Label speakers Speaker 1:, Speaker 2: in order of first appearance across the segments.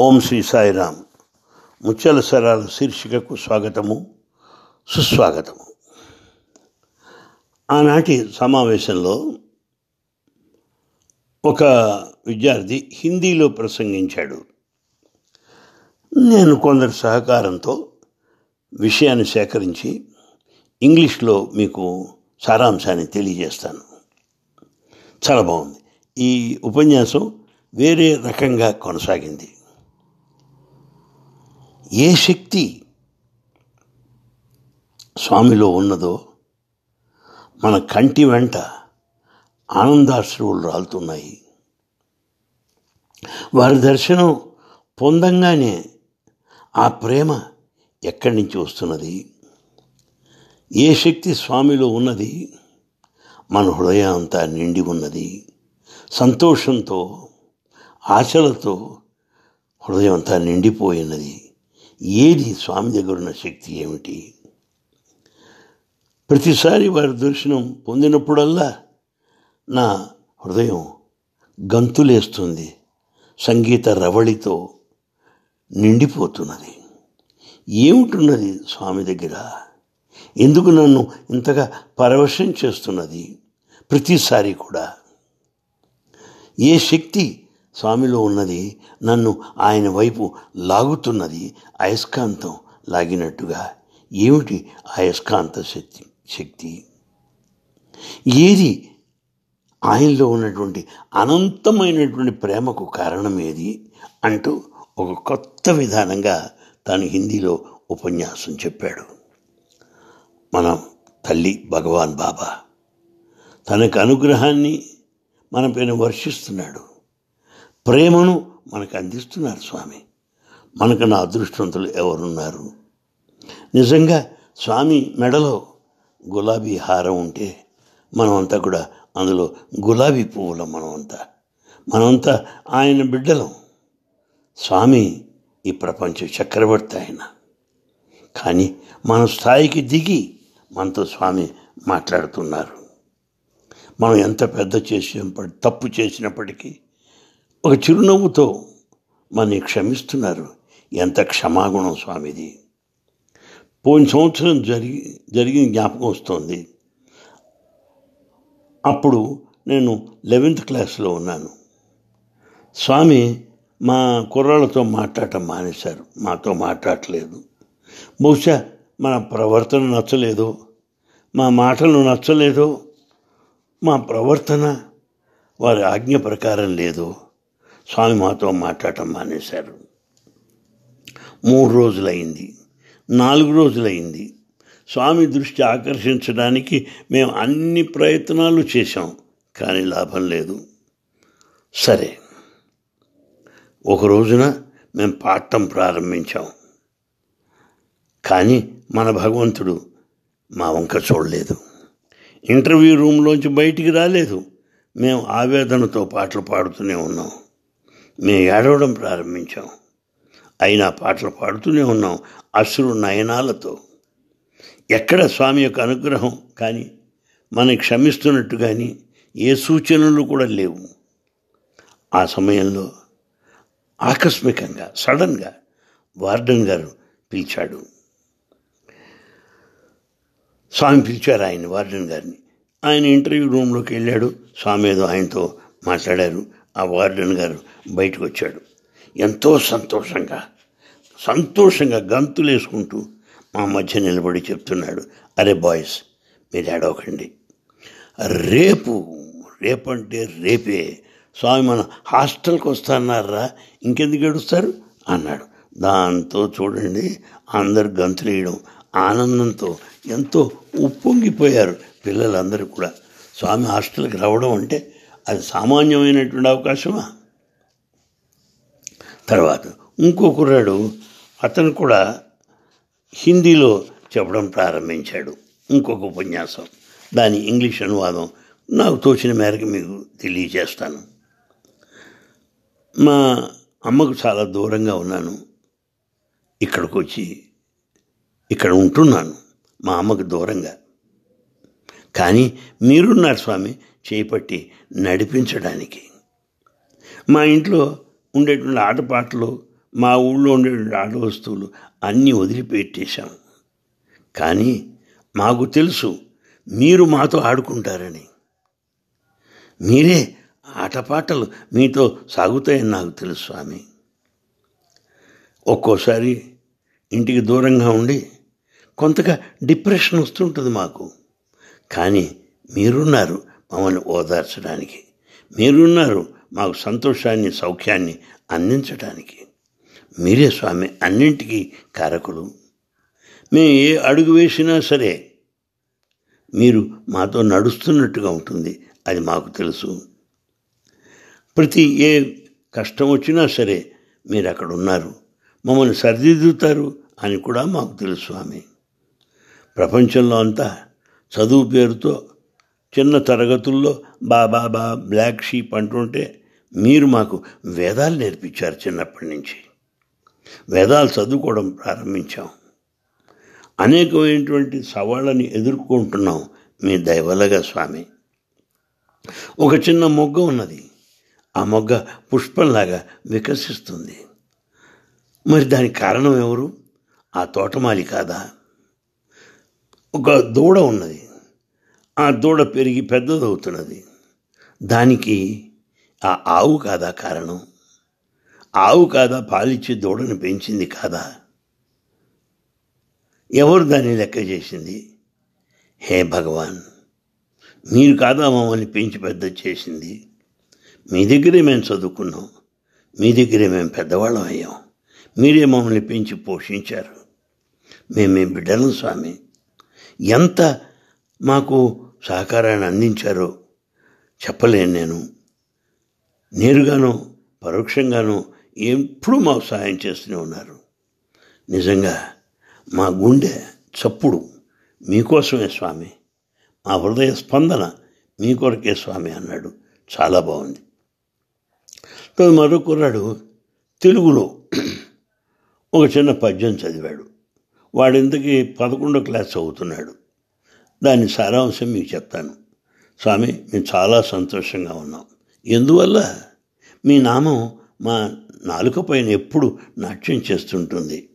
Speaker 1: ఓం శ్రీ సాయిరామ్. ముత్యాల సరాల శీర్షికకు స్వాగతము సుస్వాగతము. ఆనాటి సమావేశంలో ఒక విద్యార్థి హిందీలో ప్రసంగించాడు. నేను కొందరి సహకారంతో విషయాన్ని సేకరించి ఇంగ్లీష్లో మీకు సారాంశాన్ని తెలియజేస్తాను. చాలా బాగుంది. ఈ ఉపన్యాసం వేరే రకంగా కొనసాగింది. ఏ శక్తి స్వామిలో ఉన్నదో మన కంటి వెంట ఆనందాశ్రువులు రాలుతున్నాయి. వారి దర్శనం పొందంగానే ఆ ప్రేమ ఎక్కడి నుంచి వస్తున్నది? ఏ శక్తి స్వామిలో ఉన్నది? మన హృదయం అంతా నిండి ఉన్నది. సంతోషంతో ఆశలతో హృదయం అంతా నిండిపోయినది. ఏది స్వామి దగ్గర ఉన్న శక్తి ఏమిటి? ప్రతిసారి వారి దర్శనం పొందినప్పుడల్లా నా హృదయం గంతులేస్తుంది సంగీత రవళితో నిండిపోతున్నది. ఏమిటున్నది స్వామి దగ్గర? ఎందుకు నన్ను ఇంతగా పరవశం చేస్తున్నది? ప్రతిసారి కూడా. ఏ శక్తి స్వామిలో ఉన్నది నన్ను ఆయన వైపు లాగుతున్నది అయస్కాంతం లాగినట్టుగా. ఏమిటి అయస్కాంత శక్తి శక్తి? ఏది? ఆయనలో ఉన్నటువంటి అనంతమైనటువంటి ప్రేమకు కారణం ఏది? అంటూ ఒక కొత్త విధానంగా తాను హిందీలో ఉపన్యాసం చెప్పాడు. మనం తల్లి భగవాన్ బాబా తనకు అనుగ్రహాన్ని మన పైన వర్షిస్తున్నాడు. ప్రేమను మనకు అందిస్తున్నారు స్వామి. మనకు నా అదృష్టవంతులు ఎవరున్నారు? నిజంగా స్వామి మెడలో గులాబీ హారం ఉంటే మనమంతా కూడా అందులో గులాబీ పువ్వులం మనమంతా. మనమంతా ఆయన బిడ్డలం. స్వామి ఈ ప్రపంచ చక్రవర్తి ఆయన. కానీ మన స్థాయికి దిగి మనతో స్వామి మాట్లాడుతున్నారు. మనం ఎంత పెద్ద చేసినప్పటి తప్పు చేసినప్పటికీ ఒక చిరునవ్వుతో మనని క్షమిస్తున్నారు. ఎంత క్షమాగుణం స్వామిది. పోయిన సంవత్సరం జరిగి జరిగిన జ్ఞాపకం వస్తుంది. అప్పుడు నేను లెవెన్త్ క్లాస్లో ఉన్నాను. స్వామి మా కుర్రాళ్ళతో మాట్లాడటం మానేశారు. మాతో మాట్లాడలేదు. బహుశా మన ప్రవర్తన నచ్చలేదో. మా మాటలు నచ్చలేదో. మా ప్రవర్తన వారి ఆజ్ఞ ప్రకారం లేదు. స్వామి మాతో మాట్లాడటం మానేశారు. మూడు రోజులైంది. నాలుగు రోజులైంది. స్వామి దృష్టి ఆకర్షించడానికి మేము అన్ని ప్రయత్నాలు చేశాం కానీ లాభం లేదు. సరే ఒక రోజున మేము పాడటం ప్రారంభించాం. కానీ మన భగవంతుడు మా వంక చూడలేదు. ఇంటర్వ్యూ రూమ్లోంచి బయటికి రాలేదు. మేము ఆవేదనతో పాటలు పాడుతూనే ఉన్నాం. మేము ఏడవడం ప్రారంభించాం. అయినా పాటలు పాడుతూనే ఉన్నాం అశ్రు నయనాలతో. ఎక్కడ స్వామి యొక్క అనుగ్రహం కానీ మనం క్షమిస్తున్నట్టు కానీ ఏ సూచనలు కూడా లేవు. ఆ సమయంలో ఆకస్మికంగా సడన్గా వార్డెన్ గారు పిలిచాడు. స్వామి పిలిచారు ఆయన వార్డెన్ గారిని. ఆయన ఇంటర్వ్యూ రూమ్లోకి వెళ్ళాడు. స్వామి ఏదో ఆయనతో మాట్లాడారు. ఆ వార్డెన్ గారు బయటకు వచ్చాడు ఎంతో సంతోషంగా సంతోషంగా గంతులేసుకుంటూ మా మధ్య నిలబడి చెప్తున్నాడు అరే బాయ్స్ మీరు ఏడవకండి. రేపు రేపంటే రేపే. స్వామి మన హాస్టల్కి వస్తాన్నారా? ఇంకెందుకు ఏడుస్తారు? అన్నాడు. దాంతో చూడండి అందరు గంతులు వేయడం ఆనందంతో ఎంతో ఉప్పొంగిపోయారు పిల్లలందరూ కూడా. స్వామి హాస్టల్కి రావడం అంటే అది సామాన్యమైనటువంటి అవకాశమా? తర్వాత ఇంకో కుర్రాడు అతను కూడా హిందీలో చెప్పడం ప్రారంభించాడు. ఇంకొక ఉపన్యాసం. దాని ఇంగ్లీష్ అనువాదం నాకు తోచిన మేరకు మీకు తెలియజేస్తాను. మా అమ్మకు చాలా దూరంగా ఉన్నాను. ఇక్కడికి వచ్చి ఇక్కడ ఉంటున్నాను. మా అమ్మకు దూరంగా. కానీ మీరున్నారు స్వామి చేపట్టి నడిపించడానికి. మా ఇంట్లో ఉండేటువంటి ఆటపాటలు మా ఊళ్ళో ఉండేటువంటి ఆట వస్తువులు అన్నీ వదిలిపెట్టేశాం. కానీ మాకు తెలుసు మీరు మాతో ఆడుకుంటారని. మీరే ఆటపాటలు మీతో సాగుతాయని నాకు తెలుసు స్వామి. ఒక్కోసారి ఇంటికి దూరంగా ఉండి కొంతగా డిప్రెషన్ వస్తుంటుంది మాకు. కానీ మీరున్నారు మమ్మల్ని ఓదార్చడానికి. మీరున్నారు మాకు సంతోషాన్ని సౌఖ్యాన్ని అందించడానికి. మీరే స్వామి అన్నింటికీ కారకులు. మేము ఏ అడుగు వేసినా సరే మీరు మాతో నడుస్తున్నట్టుగా ఉంటుంది అది మాకు తెలుసు. ప్రతి ఏ కష్టం వచ్చినా సరే మీరు అక్కడ ఉన్నారు. మమ్మల్ని సరిదిద్దుతారు అని కూడా మాకు తెలుసు స్వామి. ప్రపంచంలో అంతా చదువు పేరుతో చిన్న తరగతుల్లో బాబా బా బ్లాక్ షీప్ అంటుంటే మీరు మాకు వేదాలు నేర్పించారు చిన్నప్పటి నుంచి. వేదాలు చదువుకోవడం ప్రారంభించాం. అనేకమైనటువంటి సవాళ్ళని ఎదుర్కొంటున్నాం మీ దయవలగా స్వామి. ఒక చిన్న మొగ్గ ఉన్నది. ఆ మొగ్గ పుష్పంలాగా వికసిస్తుంది. మరి దానికి కారణం ఎవరు? ఆ తోటమాలి కాదా? ఒక దూడ ఉన్నది. ఆ దూడ పెరిగి పెద్దదవుతున్నది. దానికి ఆ ఆవు కాదా కారణం? ఆవు కాదా పాలిచ్చి దూడను పెంచింది కాదా? ఎవరు దాన్ని లెక్క చేసింది? హే భగవాన్ మీరు కాదా మమ్మల్ని పెంచి పెద్ద చేసింది? మీ దగ్గరే మేము చదువుకున్నాం. మీ దగ్గరే మేము పెద్దవాళ్ళం అయ్యాం. మీరే మమ్మల్ని పెంచి పోషించారు. మేమే బిడ్డలం స్వామి. ఎంత మాకు సహకారాన్ని అందించారో చెప్పలేను నేను. నేరుగానో పరోక్షంగానో ఎప్పుడూ మాకు సహాయం చేస్తూనే ఉన్నారు. నిజంగా మా గుండె చప్పుడు మీకోసమే స్వామి. మా హృదయ స్పందన మీ కొరకే స్వామి అన్నాడు. చాలా బాగుంది. తర్వాత మరో కుర్రాడు తెలుగులో ఒక చిన్న పద్యం చదివాడు. వాడింతకి పదకొండో క్లాస్ చదువుతున్నాడు? దాని సారాంశం మీకు చెప్తాను. స్వామి మేము చాలా సంతోషంగా ఉన్నాం. ఎందువల్ల? మీ నామం మా నాలుక పైన ఎప్పుడు నాట్యం చేస్తుంటుంది.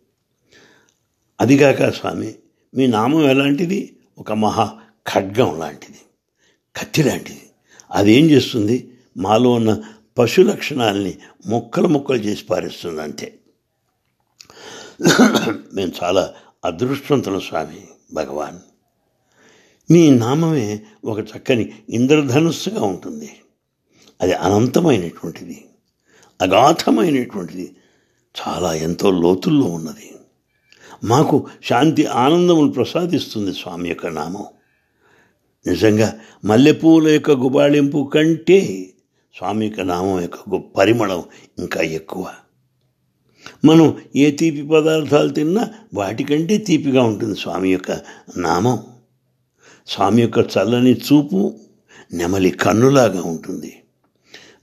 Speaker 1: అదిగాక స్వామి మీ నామం ఎలాంటిది? ఒక మహా ఖడ్గం లాంటిది కత్తి లాంటిది. అదేం చేస్తుంది? మాలో ఉన్న పశు లక్షణాలని ముక్కలు ముక్కలు చేసి పారేస్తుంది అంతే మేము చాలా అదృష్టవంతుల స్వామి భగవాన్. మీ నామమే ఒక చక్కని ఇంద్రధనుస్సుగా ఉంటుంది. అది అనంతమైనటువంటిది. అగాధమైనటువంటిది. చాలా ఎంతో లోతుల్లో ఉన్నది. మాకు శాంతి ఆనందములు ప్రసాదిస్తుంది స్వామి యొక్క నామం. నిజంగా మల్లెపూల యొక్క గుబాళింపు కంటే స్వామి యొక్క నామం యొక్క పరిమళం ఇంకా ఎక్కువ. మనం ఏ తీపి పదార్థాలు తిన్నా వాటికంటే తీపిగా ఉంటుంది స్వామి యొక్క నామం. స్వామి యొక్క చల్లని చూపు నెమలి కన్నులాగా ఉంటుంది.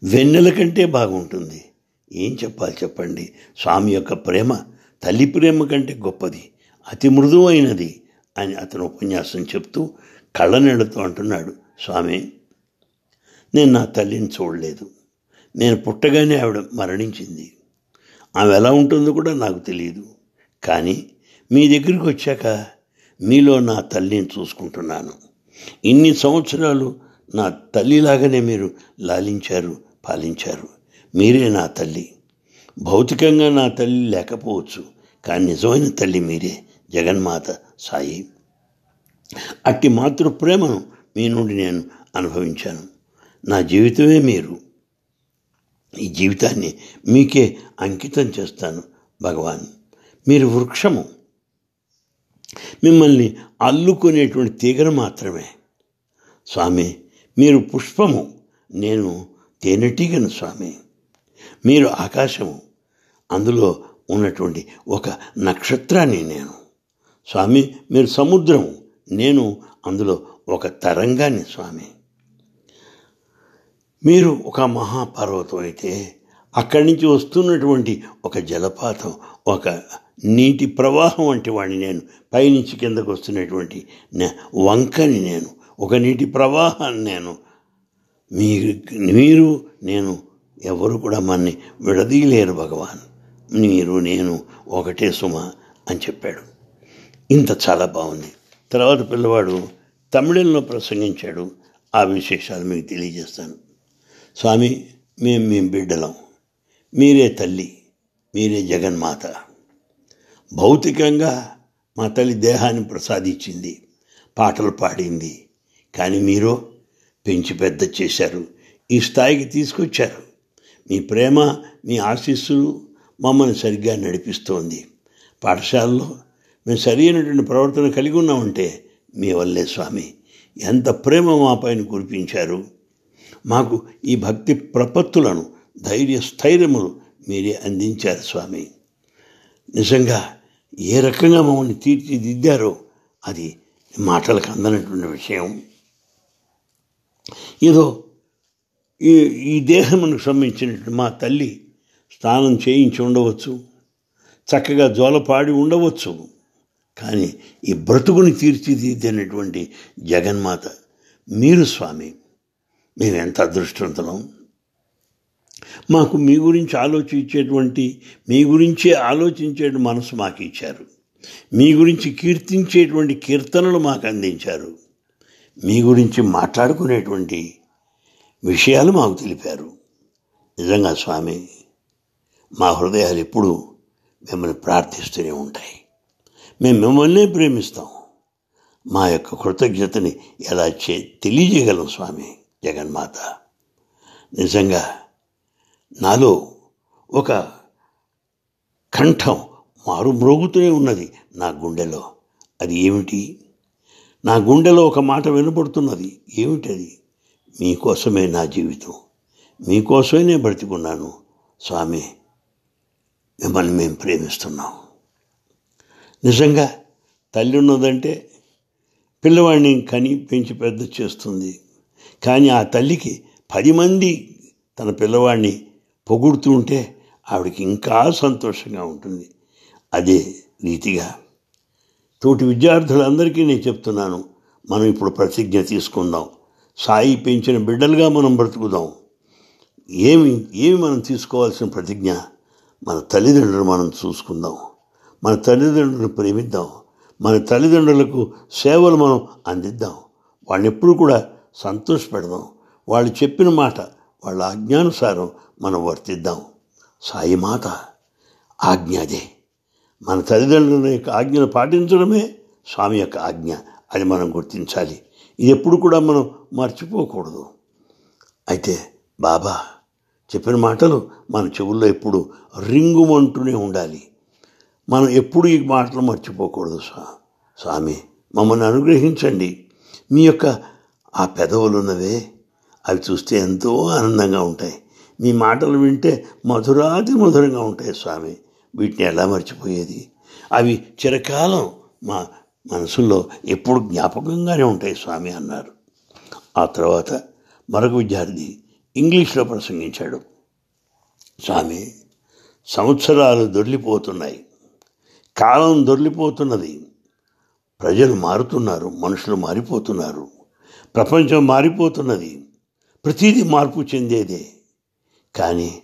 Speaker 1: వెన్నెల కంటే బాగుంటుంది. ఏం చెప్పాలి చెప్పండి? స్వామి యొక్క ప్రేమ తల్లి ప్రేమ కంటే గొప్పది అతి మృదువైనది అని అతను ఉపన్యాసం చెప్తూ కళ్ళనెడతో అంటున్నాడు స్వామి నేను నా తల్లిని చూడలేదు. నేను పుట్టగానే ఆవిడ మరణించింది. ఆమె ఎలా ఉంటుందో కూడా నాకు తెలియదు కానీ మీ దగ్గరికి వచ్చాక మీలో నా తల్లిని చూసుకుంటున్నాను. ఇన్ని సంవత్సరాలు నా తల్లిలాగానే మీరు లాలించారు పాలించారు. మీరే నా తల్లి. భౌతికంగా నా తల్లి లేకపోవచ్చు కానీ నిజమైన తల్లి మీరే జగన్మాత సాయి. అట్టి మాతృ ప్రేమను మీ నుండి నేను అనుభవించాను. నా జీవితమే మీరు. ఈ జీవితాన్ని మీకే అంకితం చేస్తాను భగవాన్. మీరు వృక్షము. మిమ్మల్ని అల్లుకునేటువంటి తీగను మాత్రమే. స్వామి మీరు పుష్పము. నేను తేనెటీగను స్వామి. మీరు ఆకాశము. అందులో ఉన్నటువంటి ఒక నక్షత్రాన్ని నేను. స్వామి మీరు సముద్రము. నేను అందులో ఒక తరంగాన్ని స్వామి. మీరు ఒక మహాపర్వతం అయితే అక్కడి నుంచి వస్తున్నటువంటి ఒక జలపాతం ఒక నీటి ప్రవాహం వంటి వాడిని నేను పైనుంచి కిందకు వస్తున్నటువంటి వంకని నేను ఒక నీటి ప్రవాహాన్ని నేను మీరు మీరు నేను ఎవరు కూడా మన్ని విడదీయలేరు భగవాన్. మీరు నేను ఒకటే సుమ అని చెప్పాడు. ఇంత చాలా బాగుంది. తర్వాత పిల్లవాడు తమిళంలో ప్రసంగించాడు. ఆ విశేషాలు మీకు తెలియజేస్తాను. స్వామి మేము మేము బిడ్డలం. మీరే తల్లి మీరే జగన్మాత. భౌతికంగా మా తల్లి దేహాన్ని ప్రసాదించింది పాటలు పాడింది. కానీ మీరు పెంచి పెద్ద చేశారు ఈ స్థాయికి తీసుకొచ్చారు. మీ ప్రేమ మీ ఆశీస్సులు మమ్మల్ని సరిగ్గా నడిపిస్తోంది. పాఠశాలలో మేము సరైనటువంటి ప్రవర్తన కలిగి ఉన్నామంటే మీ వల్లే స్వామి. ఎంత ప్రేమ మా పైన కురిపించారు. మాకు ఈ భక్తి ప్రపత్తులను ధైర్య స్థైర్యములు మీరే అందించారు స్వామి. నిజంగా ఏ రకంగా మమ్మల్ని తీర్చిదిద్దారో అది మాటలకు అందనటువంటి విషయం. ఏదో ఈ ఈ దేహమునకు సంబంధించినటువంటి మా తల్లి స్నానం చేయించి ఉండవచ్చు చక్కగా జోలపాడి ఉండవచ్చు కానీ ఈ బ్రతుకుని తీర్చిదిద్దినటువంటి జగన్మాత మీరు స్వామి. నేను ఎంత అదృష్టవంతనం మాకు మీ గురించి ఆలోచించేటువంటి మీ గురించే ఆలోచించే మనసు మాకు ఇచ్చారు మీ గురించి కీర్తించేటువంటి కీర్తనలు మాకు అందించారు మీ గురించి మాట్లాడుకునేటువంటి విషయాలు మాకు తెలిపారు. నిజంగా స్వామి మా హృదయాలు ఎప్పుడూ మిమ్మల్ని ప్రార్థిస్తూనే ఉంటాయి. మేము మిమ్మల్నే ప్రేమిస్తాం. మా యొక్క కృతజ్ఞతని ఎలా చే తెలియజేయగలం స్వామి. జగన్మాత. నిజంగా నాలో ఒక కంఠం మారు మ్రోగుతూనే ఉన్నది నా గుండెలో. అది ఏమిటి? నా గుండెలో ఒక మాట వినపడుతున్నది ఏమిటది? మీకోసమే నా జీవితం. మీకోసమే నేను బ్రతికున్నాను. స్వామి మిమ్మల్ని మేము ప్రేమిస్తున్నాం. నిజంగా తల్లి ఉన్నదంటే పిల్లవాడిని కని పెంచి పెద్ద చేస్తుంది. కానీ ఆ తల్లికి పది మంది తన పిల్లవాడిని పొగుడుతూ ఉంటే ఆవిడకి ఇంకా సంతోషంగా ఉంటుంది. అదే రీతిగా తోటి విద్యార్థులందరికీ నేను చెప్తున్నాను మనం ఇప్పుడు ప్రతిజ్ఞ తీసుకుందాం. సాయి పెంచిన బిడ్డలుగా మనం బ్రతుకుదాం. ఏమి ఏమి మనం తీసుకోవాల్సిన ప్రతిజ్ఞ? మన తల్లిదండ్రులు మనం చూసుకుందాం. మన తల్లిదండ్రులను ప్రేమిద్దాం. మన తల్లిదండ్రులకు సేవలు మనం అందిద్దాం. వాళ్ళని ఎప్పుడు కూడా సంతోషపెడదాం. వాళ్ళు చెప్పిన మాట వాళ్ళ ఆజ్ఞానుసారం మనం వర్తిద్దాం. సాయి మాత ఆజ్ఞ అదే. మన తల్లిదండ్రుల యొక్క ఆజ్ఞను పాటించడమే స్వామి యొక్క ఆజ్ఞ అది మనం గుర్తించాలి. ఇది ఎప్పుడు కూడా మనం మర్చిపోకూడదు. అయితే బాబా చెప్పిన మాటలు మన చెవుల్లో ఎప్పుడు రింగుమంటూనే ఉండాలి. మనం ఎప్పుడు ఈ మాటలు మర్చిపోకూడదు స్వా స్వామి. మమ్మల్ని అనుగ్రహించండి. మీ యొక్క ఆ పెదవులు ఉన్నవే అవి చూస్తే ఎంతో ఆనందంగా ఉంటాయి. మీ మాటలు వింటే మధురాతి మధురంగా ఉంటాయి స్వామి. వీటిని ఎలా మర్చిపోయేది? అవి చిరకాలం మా మనసులో ఎప్పుడు జ్ఞాపకంగానే ఉంటాయి స్వామి అన్నారు. ఆ తర్వాత మరొక విద్యార్థి ఇంగ్లీష్లో ప్రసంగించాడు. స్వామి సంవత్సరాలు దొర్లిపోతున్నాయి. కాలం దొర్లిపోతున్నది. ప్రజలు మారుతున్నారు మనుషులు మారిపోతున్నారు. ప్రపంచం మారిపోతున్నది. ప్రతిదీ మార్పు చెందేదే. కానీ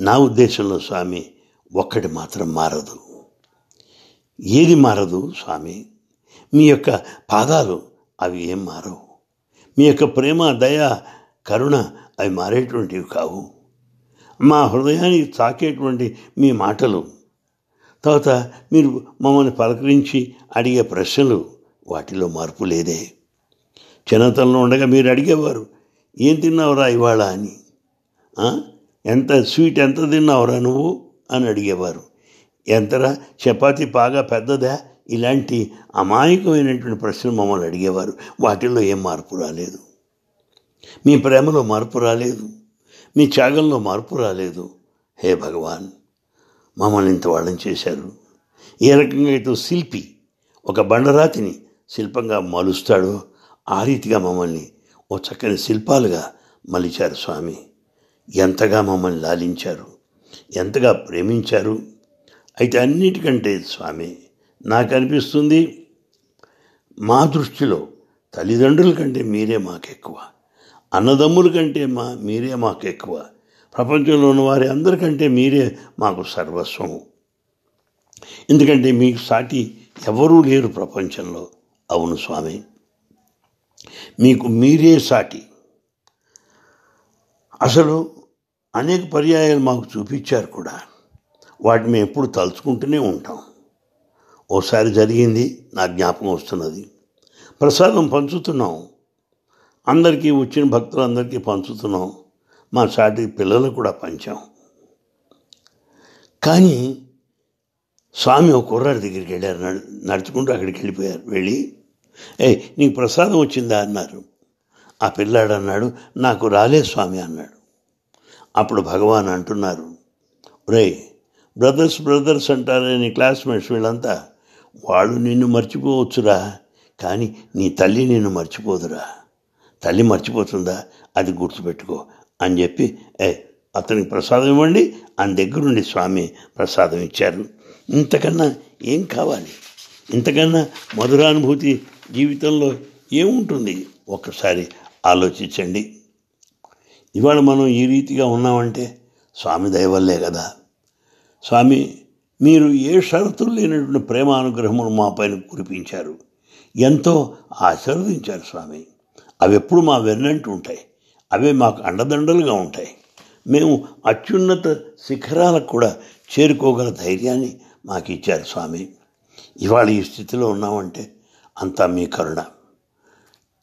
Speaker 1: నా ఉద్దేశంలో స్వామి ఒక్కటి మాత్రం మారదు. ఏది మారదు స్వామి? మీ యొక్క పాదాలు అవి ఏం మారవు. మీ యొక్క ప్రేమ దయ కరుణ అవి మారేటువంటివి కావు. మా హృదయానికి తాకేటువంటి మీ మాటలు తర్వాత మీరు మమ్మల్ని పలకరించి అడిగే ప్రశ్నలు వాటిలో మార్పు లేదే. చిన్నతనంలో ఉండగా మీరు అడిగేవారు ఏం తిన్నావురా ఇవాళ? అని. ఎంత స్వీట్ ఎంత తిన్నావురా నువ్వు? అని అడిగేవారు. ఎంతరా? చపాతీ బాగా పెద్దదా? ఇలాంటి అమాయకమైనటువంటి ప్రశ్నలు మమ్మల్ని అడిగేవారు. వాటిల్లో ఏం మార్పు రాలేదు. మీ ప్రేమలో మార్పు రాలేదు. మీ త్యాగంలో మార్పు రాలేదు. హే భగవాన్! మమ్మల్ని ఇంత వాళ్ళని చేశారు. ఏ రకంగా అయితే శిల్పి ఒక బండరాతిని శిల్పంగా మలుస్తాడో ఆ రీతిగా మమ్మల్ని ఓ చక్కని శిల్పాలుగా మలిచారు స్వామి. ఎంతగా మమ్మల్ని లాలించారు ఎంతగా ప్రేమించారు. అయితే అన్నిటికంటే స్వామి నాకు అనిపిస్తుంది మా దృష్టిలో తల్లిదండ్రుల కంటే మీరే మాకెక్కువ అన్నదమ్ముల కంటే మా మీరే మాకు ఎక్కువ ప్రపంచంలో ఉన్న వారి అందరికంటే మీరే మాకు సర్వస్వము. ఎందుకంటే మీకు సాటి ఎవరూ లేరు ప్రపంచంలో. అవును స్వామి. మీకు మీరే సాటి. అసలు అనేక పర్యాయాలు మాకు చూపించారు కూడా. వాటిని మేము ఎప్పుడు తలుచుకుంటూనే ఉంటాం. ఓసారి జరిగింది నా జ్ఞాపకం వస్తున్నది. ప్రసాదం పంచుతున్నాం. అందరికీ వచ్చిన భక్తులందరికీ పంచుతున్నాం. మా సాటి పిల్లలకు కూడా పంచాం. కానీ స్వామి ఒక కుర్రాడి దగ్గరికి వెళ్ళారు. నడుచుకుంటూ అక్కడికి వెళ్ళిపోయారు. వెళ్ళి ఏ నీకు ప్రసాదం వచ్చిందా అన్నారు. ఆ పిల్లాడు అన్నాడు నాకు రాలే స్వామి అన్నాడు. అప్పుడు భగవాన్ అంటున్నారు రే బ్రదర్స్ బ్రదర్స్ అంటారే నీ క్లాస్మేట్స్ వీళ్ళంతా. వాళ్ళు నిన్ను మర్చిపోవచ్చురా కానీ నీ తల్లి నిన్ను మర్చిపోదురా. తల్లి మర్చిపోతుందా అది గుర్తుపెట్టుకో అని చెప్పి ఏ అతనికి ప్రసాదం ఇవ్వండి అని దగ్గరుండి స్వామి ప్రసాదం ఇచ్చారు. ఇంతకన్నా ఏం కావాలి? ఇంతకన్నా మధురానుభూతి జీవితంలో ఏముంటుంది? ఒక్కసారి ఆలోచించండి. ఇవాళ మనం ఈ రీతిగా ఉన్నామంటే స్వామి దయవల్లే కదా. స్వామి మీరు ఏ షరతులు లేనటువంటి ప్రేమ అనుగ్రహమును మా పైన కురిపించారు? ఎంతో ఆశీర్వదించారు స్వామి. అవి ఎప్పుడు మా వెన్నంటూ ఉంటాయి. అవే మాకు అండదండలుగా ఉంటాయి. మేము అత్యున్నత శిఖరాలకు కూడా చేరుకోగల ధైర్యాన్ని మాకు ఇచ్చారు స్వామి. ఇవాళ ఈ స్థితిలో ఉన్నామంటే అంతా మీ కరుణ.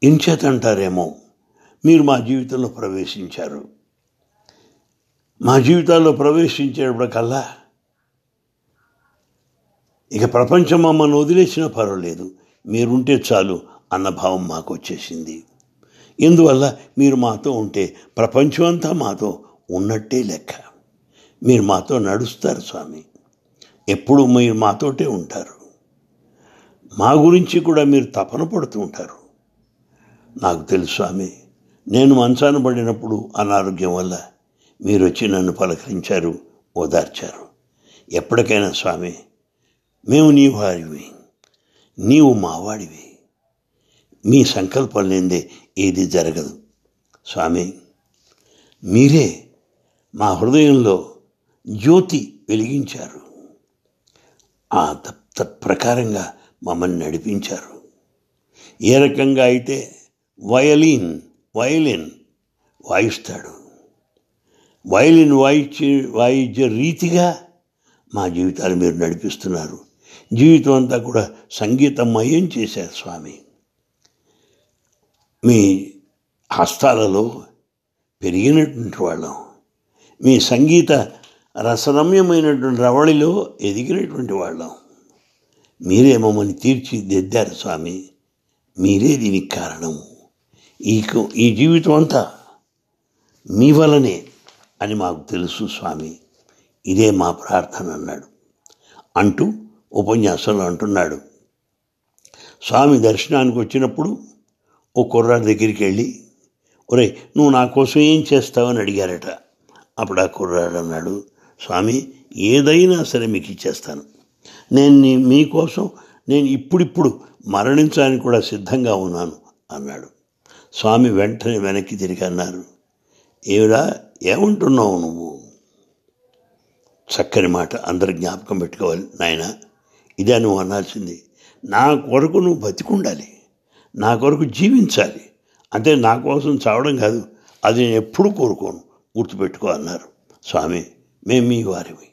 Speaker 1: ఇంచేతంటారేమో మీరు మా జీవితంలో ప్రవేశించారు. మా జీవితాల్లో ప్రవేశించేటప్పటికల్లా ఇక ప్రపంచం మమ్మల్ని వదిలేసినా పర్వాలేదు. మీరుంటే చాలు అన్న భావం మాకు వచ్చేసింది ఇందువల్ల మీరు మాతో ఉంటే ప్రపంచం అంతా మాతో ఉన్నట్టే లెక్క. మీరు మాతో నడుస్తారు స్వామి. ఎప్పుడు మీరు మాతోటే ఉంటారు. మా గురించి కూడా మీరు తపన పడుతూ ఉంటారు. నాకు తెలుసు స్వామి నేను మంచాన పడినప్పుడు అనారోగ్యం వల్ల మీరు వచ్చి నన్ను పలకరించారు ఓదార్చారు. ఎప్పటికైనా స్వామి మేము నీ వారివి నీవు మావాడివి మీ సంకల్పం లేనిదే ఏది జరగదు. స్వామి మీరే మా హృదయంలో జ్యోతి వెలిగించారు. ఆ తత్ తత్ప్రకారంగా మమ్మల్ని నడిపించారు. ఏ రకంగా అయితే వయలిన్ వయలిన్ వాయిస్తాడు. వయలిన్ వాయించే వాయించే రీతిగా మా జీవితాలు మీరు నడిపిస్తున్నారు. జీవితం అంతా కూడా సంగీతమయం చేశారు స్వామి. మీ హస్తాలలో పెరిగినటువంటి వాళ్ళం. మీ సంగీత రసరమ్యమైనటువంటి రవళిలో ఎదిగినటువంటి వాళ్ళం. మీరే మమ్మల్ని తీర్చిదిద్దారు స్వామి. మీరే దీనికి కారణం ఈ ఈ జీవితం అంతా మీ వలనే అని మాకు తెలుసు స్వామి. ఇదే మా ప్రార్థన అన్నాడు. అంటూ ఉపన్యాసంలో అంటున్నాడు. స్వామి దర్శనానికి వచ్చినప్పుడు ఓ కుర్రాడి దగ్గరికి వెళ్ళి ఒరే నువ్వు నా కోసం ఏం చేస్తావని అడిగారట. అప్పుడు ఆ కుర్రాడు అన్నాడు స్వామి ఏదైనా సరే మీకు ఇచ్చేస్తాను. నేను మీకోసం నేను ఇప్పుడిప్పుడు మరణించడానికి కూడా సిద్ధంగా ఉన్నాను అన్నాడు. స్వామి వెంటనే వెనక్కి తిరిగి అన్నారు ఏమిరా ఏమంటున్నావు నువ్వు? చక్కని మాట అందరు జ్ఞాపకం పెట్టుకోవాలి నాయన. ఇదే నువ్వు అనాల్సింది. నా కొరకు నువ్వు బతికుండాలి. నా కొరకు జీవించాలి. అంటే నా కోసం చావడం కాదు అది నేను ఎప్పుడు కోరుకోను గుర్తుపెట్టుకో అన్నారు. స్వామి మేము మీ వారివి.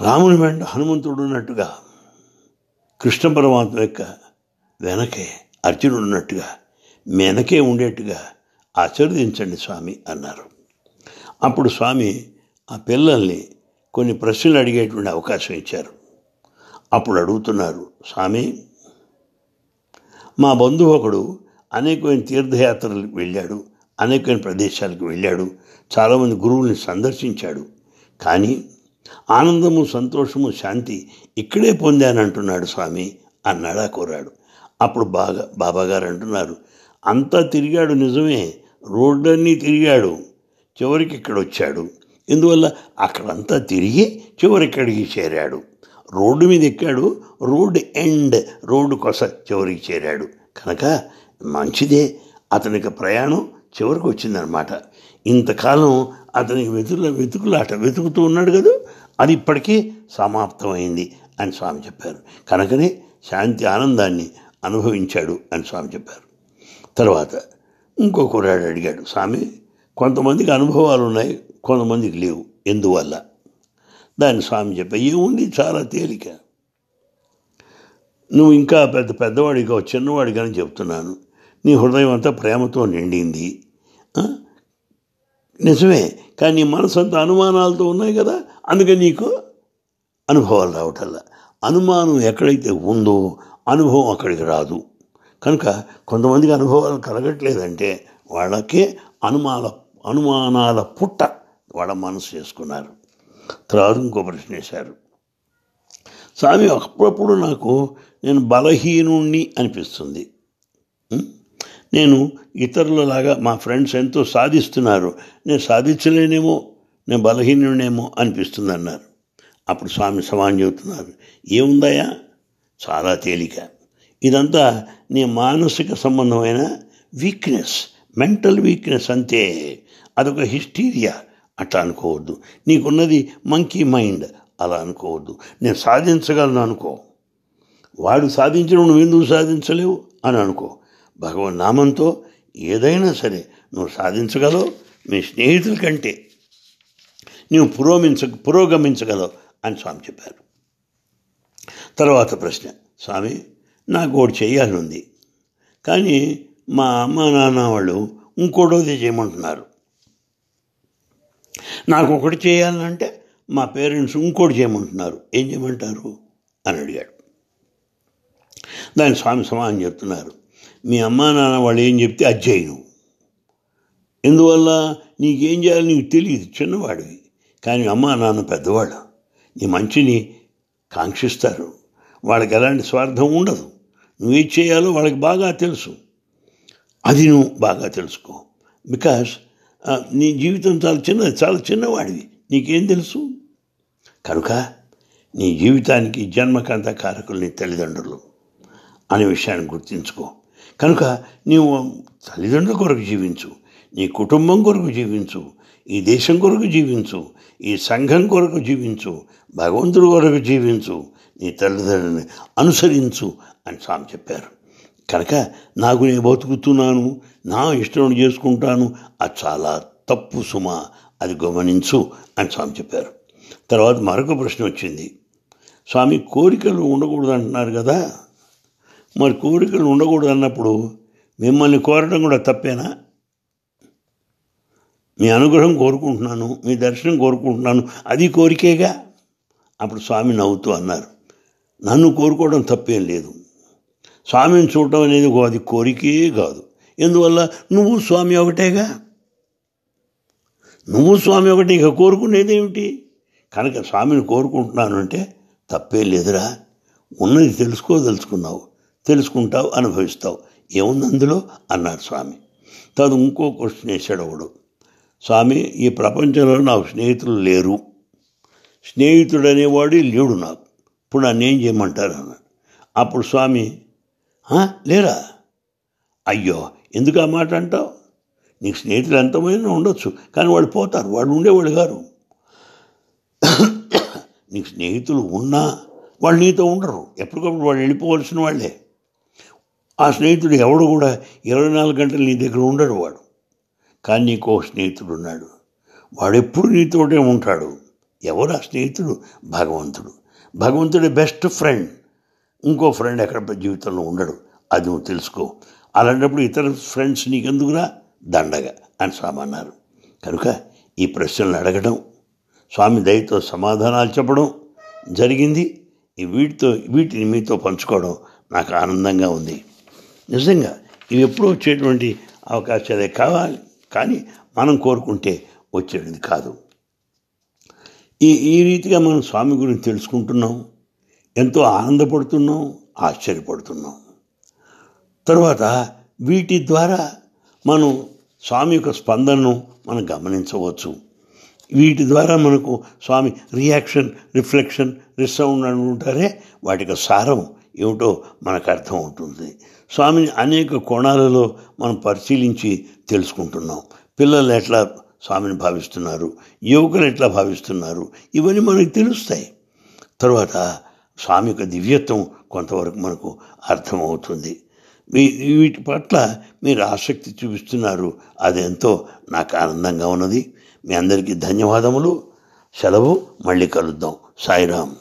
Speaker 1: రాముని వెంట హనుమంతుడు ఉన్నట్టుగా కృష్ణ పరమాత్మ యొక్క వెనకే అర్జునుడు ఉన్నట్టుగా వెనకే ఉండేట్టుగా ఆశీర్వదించండి స్వామి అన్నారు. అప్పుడు స్వామి ఆ పిల్లల్ని కొన్ని ప్రశ్నలు అడిగేటువంటి అవకాశం ఇచ్చారు. అప్పుడు అడుగుతున్నారు స్వామి మా బంధువు ఒకడు అనేకమైన తీర్థయాత్రలకు వెళ్ళాడు అనేకమైన ప్రదేశాలకు వెళ్ళాడు చాలామంది గురువుల్ని సందర్శించాడు కానీ ఆనందము సంతోషము శాంతి ఇక్కడే పొందానంటున్నాడు స్వామి అన్నాడా కోరాడు. అప్పుడు బాగా బాబాగారు అంటున్నారు అంతా తిరిగాడు నిజమే రోడ్లన్నీ తిరిగాడు చివరికి ఇక్కడ వచ్చాడు. ఇందువల్ల అక్కడంతా తిరిగి చివరిక్కడికి చేరాడు. రోడ్డు మీద ఎక్కాడు రోడ్డు ఎండ్ రోడ్డు కొస చివరికి చేరాడు. కనుక మంచిదే అతనికి ప్రయాణం చివరికి వచ్చిందనమాట ఇంతకాలం అతనికి వెతుకుల వెతుకులాట వెతుకుతూ ఉన్నాడు కదా అది ఇప్పటికీ సమాప్తమైంది అని స్వామి చెప్పారు. కనుకనే శాంతి ఆనందాన్ని అనుభవించాడు అని స్వామి చెప్పారు. తర్వాత ఇంకో కుర్రాడు అడిగాడు స్వామి కొంతమందికి అనుభవాలు ఉన్నాయి కొంతమందికి లేవు. ఎందువల్ల? దాన్ని స్వామి చెప్పా ఏముంది చాలా తేలిక. నువ్వు ఇంకా పెద్ద పెద్దవాడిగా చిన్నవాడిగా చెప్తున్నాను. నీ హృదయం అంతా ప్రేమతో నిండింది. నిజమే కానీ నీ మనసు అంతా అనుమానాలతో ఉన్నాయి కదా. అందుకే నీకు అనుభవాలు రావటల్లా అనుమానం ఎక్కడైతే ఉందో అనుభవం అక్కడికి రాదు. కనుక కొంతమందికి అనుభవాలు కలగట్లేదంటే వాళ్ళకే అనుమాన అనుమానాల పుట్ట వాళ్ళ మనసు చేసుకున్నారు. తర్వాత ఇంకో ప్రశ్న వేశారు. స్వామి అప్పుడప్పుడు నాకు నేను బలహీనుణ్ణి అనిపిస్తుంది. నేను ఇతరులలాగా మా ఫ్రెండ్స్ ఎంతో సాధిస్తున్నారు. నేను సాధించలేనేమో నేను బలహీనుడేమో అనిపిస్తుంది అన్నారు అప్పుడు స్వామి సమాన్ చెబుతున్నారు. ఏముందయ్యా? చాలా తేలిక. ఇదంతా నీ మానసిక సంబంధమైన వీక్నెస్ మెంటల్ వీక్నెస్ అంతే. అదొక హిస్టీరియా అట్లా అనుకోవద్దు. నీకున్నది మంకీ మైండ్ అలా అనుకోవద్దు. నేను సాధించగలను అనుకో. వాడు సాధించడం నువ్వు ఎందుకు సాధించలేవు? అని అనుకో. భగవన్ నామంతో ఏదైనా సరే నువ్వు సాధించగలవు మీ స్నేహితుల కంటే. నీవు పురోగమించ పురోగమించగలవు అని స్వామి చెప్పారు. తర్వాత ప్రశ్న స్వామి నాకు ఒకటి చేయాలని ఉంది కానీ మా అమ్మ నాన్న వాళ్ళు ఇంకోటోది చేయమంటున్నారు. నాకు ఒకటి చేయాలంటే మా పేరెంట్స్ ఇంకోటి చేయమంటున్నారు. ఏం చేయమంటారు? అని అడిగాడు. దాని స్వామి సమాధానం చెప్తున్నారు. మీ అమ్మా నాన్న వాళ్ళు ఏం చెప్తే అది నువ్వు. ఎందువల్ల నీకేం చేయాలో నీకు తెలియదు. చిన్నవాడివి. కానీ అమ్మా నాన్న పెద్దవాళ్ళు. నీ మంచిని కాంక్షిస్తారు. వాళ్ళకి ఎలాంటి స్వార్థం ఉండదు. నువ్వేం చేయాలో వాళ్ళకి బాగా తెలుసు. అది నువ్వు బాగా తెలుసుకో. బికాస్ నీ జీవితం చాలా చిన్నది చాలా చిన్నవాడివి. నీకేం తెలుసు? కనుక నీ జీవితానికి జన్మకంత కారకులు నీ తల్లిదండ్రులు అనే విషయాన్ని గుర్తించుకో. కనుక నీవు తల్లిదండ్రుల కొరకు జీవించు. నీ కుటుంబం కొరకు జీవించు. ఈ దేశం కొరకు జీవించు ఈ సంఘం కొరకు జీవించు భగవంతుడి కొరకు జీవించు నీ తల్లిదండ్రులని అనుసరించు అని స్వామి చెప్పారు. కనుక నాకు నేను బతుకుతున్నాను నా ఇష్టం చేసుకుంటాను అది చాలా తప్పు సుమ అది గమనించు అని స్వామి చెప్పారు. తర్వాత మరొక ప్రశ్న వచ్చింది. స్వామి కోరికలు ఉండకూడదు అంటున్నారు కదా. మరి కోరికలు ఉండకూడదు అన్నప్పుడు మిమ్మల్ని కోరడం కూడా తప్పేనా? మీ అనుగ్రహం కోరుకుంటున్నాను మీ దర్శనం కోరుకుంటున్నాను అది కోరికేగా? అప్పుడు స్వామి నవ్వుతూ అన్నారు నన్ను కోరుకోవడం తప్పేం లేదు. స్వామిని చూడటం అనేది అది కోరికే కాదు. ఎందువల్ల? నువ్వు స్వామి ఒకటేగా? నువ్వు స్వామి ఒకటి ఇక కోరుకునేది ఏమిటి? కనుక స్వామిని కోరుకుంటున్నాను అంటే తప్పే లేదురా. ఉన్నది తెలుసుకోదలుచుకున్నావు తెలుసుకుంటావు అనుభవిస్తావు. ఏముంది అందులో? అన్నారు స్వామి. తను ఇంకో క్వశ్చన్ వేసాడు ఒకడు. స్వామి ఈ ప్రపంచంలో నాకు స్నేహితులు లేరు. స్నేహితుడు అనేవాడు లేడు నాకు. ఇప్పుడు నన్ను ఏం చేయమంటారు అన్నాడు అప్పుడు స్వామి లేరా? అయ్యో ఎందుకు ఆ మాట అంటావు? నీకు స్నేహితులు ఎంతమైనా ఉండొచ్చు కానీ వాళ్ళు పోతారు వాళ్ళు ఉండేవాళ్ళు గారు నీకు స్నేహితులు ఉన్నా వాళ్ళు నీతో ఉండరు. ఎప్పటికప్పుడు వాళ్ళు వెళ్ళిపోవలసిన వాళ్ళే. ఆ స్నేహితుడు ఎవడు కూడా ఇరవై నాలుగు గంటలు నీ దగ్గర ఉండడు వాడు. కానీ నీకు ఒక స్నేహితుడు ఉన్నాడు. వాడు ఎప్పుడు నీతోటే ఉంటాడు. ఎవరు ఆ స్నేహితుడు? భగవంతుడు. భగవంతుడి బెస్ట్ ఫ్రెండ్. ఇంకో ఫ్రెండ్ ఎక్కడ జీవితంలో ఉండడు. అది నువ్వు తెలుసుకో. అలాంటప్పుడు ఇతర ఫ్రెండ్స్ నీకెందుకురా? దండగ అని స్వామి అన్నారు. కనుక ఈ ప్రశ్నలు అడగడం స్వామి దయతో సమాధానాలు చెప్పడం జరిగింది. ఈ వీటితో వీటిని మీతో పంచుకోవడం నాకు ఆనందంగా ఉంది. నిజంగా ఇవి ఎప్పుడూ వచ్చేటువంటి అవకాశాలే కావాలి. కానీ మనం కోరుకుంటే వచ్చేది కాదు. ఈ ఈ రీతిగా మనం స్వామి గురించి తెలుసుకుంటున్నాం ఎంతో ఆనందపడుతున్నాం ఆశ్చర్యపడుతున్నాం. తర్వాత వీటి ద్వారా మనం స్వామి యొక్క స్పందనను మనం గమనించవచ్చు. వీటి ద్వారా మనకు స్వామి రియాక్షన్ రిఫ్లెక్షన్ రిసౌండ్ అని ఉంటారే వాటికి సారం ఏమిటో మనకు అర్థం అవుతుంది స్వామిని అనేక కోణాలలో మనం పరిశీలించి తెలుసుకుంటున్నాం. పిల్లలు ఎట్లా స్వామిని భావిస్తున్నారు? యువకులు ఎట్లా భావిస్తున్నారు? ఇవన్నీ మనకు తెలుస్తాయి. తర్వాత స్వామి యొక్క దివ్యత్వం కొంతవరకు మనకు అర్థమవుతుంది. మీ వీటి పట్ల మీరు ఆసక్తి చూపిస్తున్నారు. అదెంతో నాకు ఆనందంగా ఉన్నది. మీ అందరికీ ధన్యవాదములు. సెలవు. మళ్ళీ కలుద్దాం. సాయిరామ్.